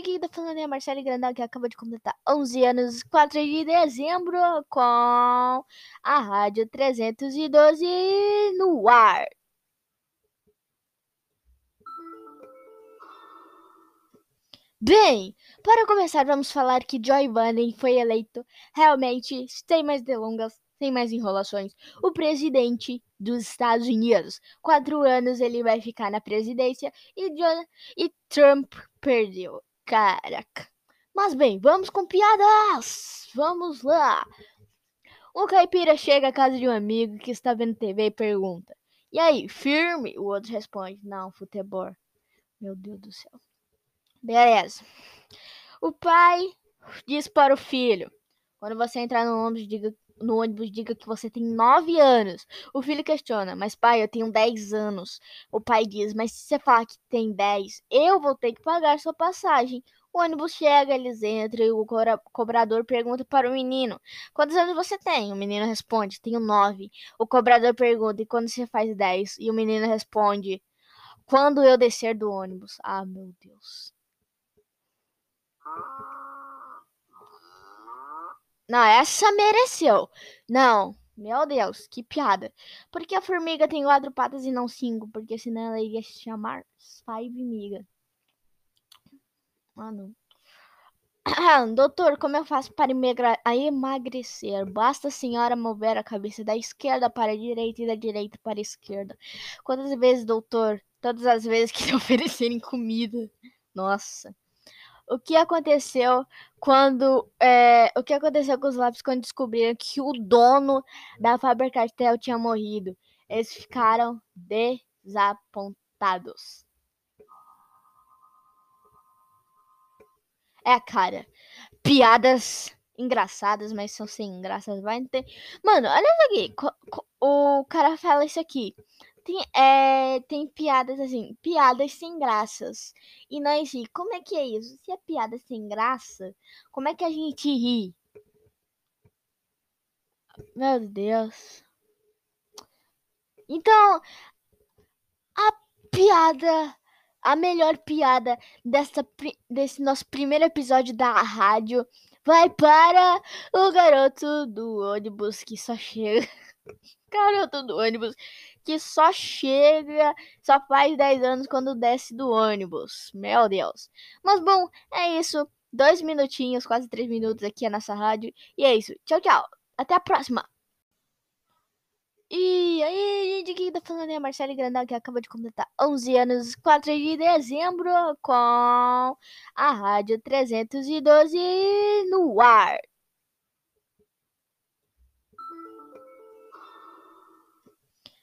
E gente, quem tá falando é a Marcele Grandal, que acaba de completar 11 anos, 4 de dezembro, com a Rádio 312 no ar. Bem, para começar, vamos falar que Joe Biden foi eleito realmente, sem mais delongas, sem mais enrolações, o presidente dos Estados Unidos. Quatro anos ele vai ficar na presidência e, John, e Trump perdeu. Caraca. Mas bem, vamos com piadas! Vamos lá! Um caipira chega à casa de um amigo que está vendo TV e pergunta: E aí, firme? O outro responde: Não, futebol. Meu Deus do céu. Beleza. O pai diz para o filho: Quando você entrar no ônibus, diga, no ônibus, diga que você tem 9 anos. O filho questiona: Mas pai, eu tenho 10 anos. O pai diz: Mas se você falar que tem 10, eu vou ter que pagar sua passagem. O ônibus chega, eles entram e o cobrador pergunta para o menino: Quantos anos você tem? O menino responde: Tenho 9. O cobrador pergunta: E quando você faz 10? E o menino responde: Quando eu descer do ônibus. Ah, meu Deus. Não, essa mereceu. Não, meu Deus, que piada. Porque a formiga tem quatro patas e não cinco? Porque senão ela iria se chamar Five Miga. Mano. Ah, doutor, como eu faço para emagrecer? Basta a senhora mover a cabeça da esquerda para a direita e da direita para a esquerda. Quantas vezes, doutor? Todas as vezes que te oferecerem comida. Nossa o que aconteceu quando é, o que aconteceu com os lápis quando descobriram que o dono da Faber-Castell tinha morrido. Eles ficaram desapontados. É, cara, piadas engraçadas, mas são sem graças, vai ter. Mano, olha isso aqui. O cara fala isso aqui. Tem, é, tem piadas assim, piadas sem graças. E nós ri. Como é que é isso? Se é piada sem graça, como é que a gente ri? Meu Deus. Então, a piada, a melhor piada dessa, desse nosso primeiro episódio da rádio vai para o garoto do ônibus que só chega. Garoto do ônibus que só chega, só faz 10 anos quando desce do ônibus. Meu Deus. Mas bom, é isso. Dois minutinhos, quase três minutos aqui na nossa rádio. E é isso. Tchau, tchau. Até a próxima. E aí, gente, quem tá falando é a Marcele Grandal, que acaba de completar 11 anos, 4 de dezembro, com a Rádio 312 no ar.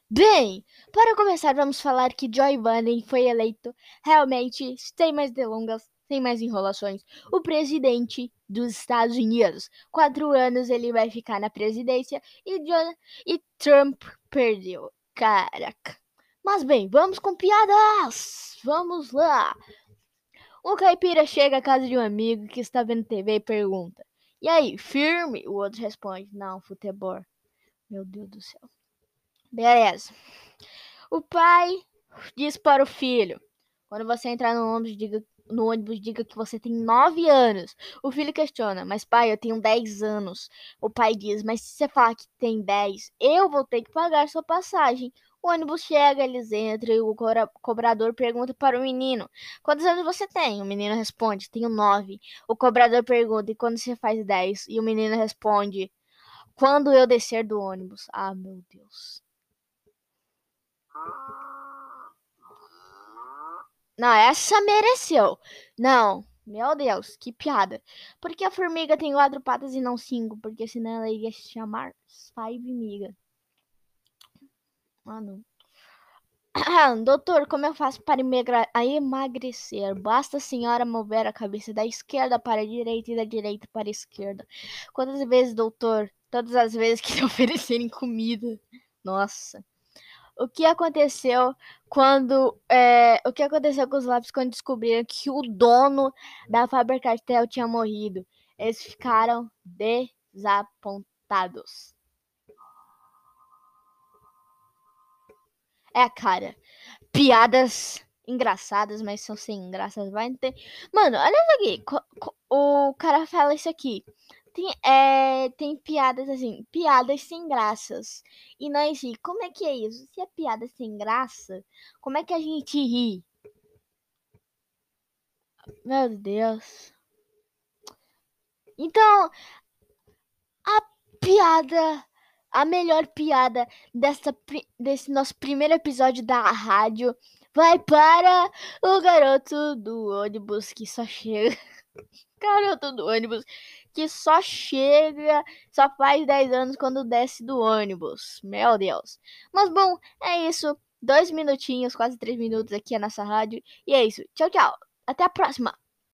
Bem, para começar, vamos falar que Joe Biden foi eleito realmente, sem mais delongas, sem mais enrolações, o presidente dos Estados Unidos. Quatro anos ele vai ficar na presidência e, John, e Trump perdeu. Caraca. Mas bem, vamos com piadas! Vamos lá! Um caipira chega à casa de um amigo que está vendo TV e pergunta: E aí, firme? O outro responde: Não, futebol. Meu Deus do céu. Beleza. O pai diz para o filho: quando você entrar no ônibus, diga, no ônibus, diga que você tem 9 anos. O filho questiona: Mas pai, eu tenho 10 anos. O pai diz: Mas se você falar que tem 10, eu vou ter que pagar sua passagem. O ônibus chega, eles entram e o cobrador pergunta para o menino: Quantos anos você tem? O menino responde: Tenho 9. O cobrador pergunta: E quando você faz 10? E o menino responde: Quando eu descer do ônibus. Ah, meu Deus. Não, essa mereceu. Não, meu Deus, que piada. Porque a formiga tem quatro patas e não cinco? Porque senão ela iria se chamar Five Miga. Mano. Ah, doutor, como eu faço para emagrecer? Basta a senhora mover a cabeça da esquerda para a direita e da direita para a esquerda. Quantas vezes, doutor? Todas as vezes que te oferecerem comida. Nossa o que aconteceu quando é, o que aconteceu com os lápis quando descobriram que o dono da Faber-Castell tinha morrido. Eles ficaram desapontados. É, cara, piadas engraçadas, mas são sem graças, vai ter. Mano, olha aqui. O cara fala isso aqui. Tem, é, tem piadas assim, piadas sem graças. E nós ri. Como é que é isso? Se é piada sem graça, como é que a gente ri? Meu Deus. Então, a piada, a melhor piada dessa, desse nosso primeiro episódio da rádio vai para o garoto do ônibus que só chega. garoto do ônibus que só chega, só faz 10 anos quando desce do ônibus. Meu Deus. Mas bom, é isso. Dois minutinhos, quase três minutos aqui é nessa rádio. E é isso. Tchau, tchau. Até a próxima.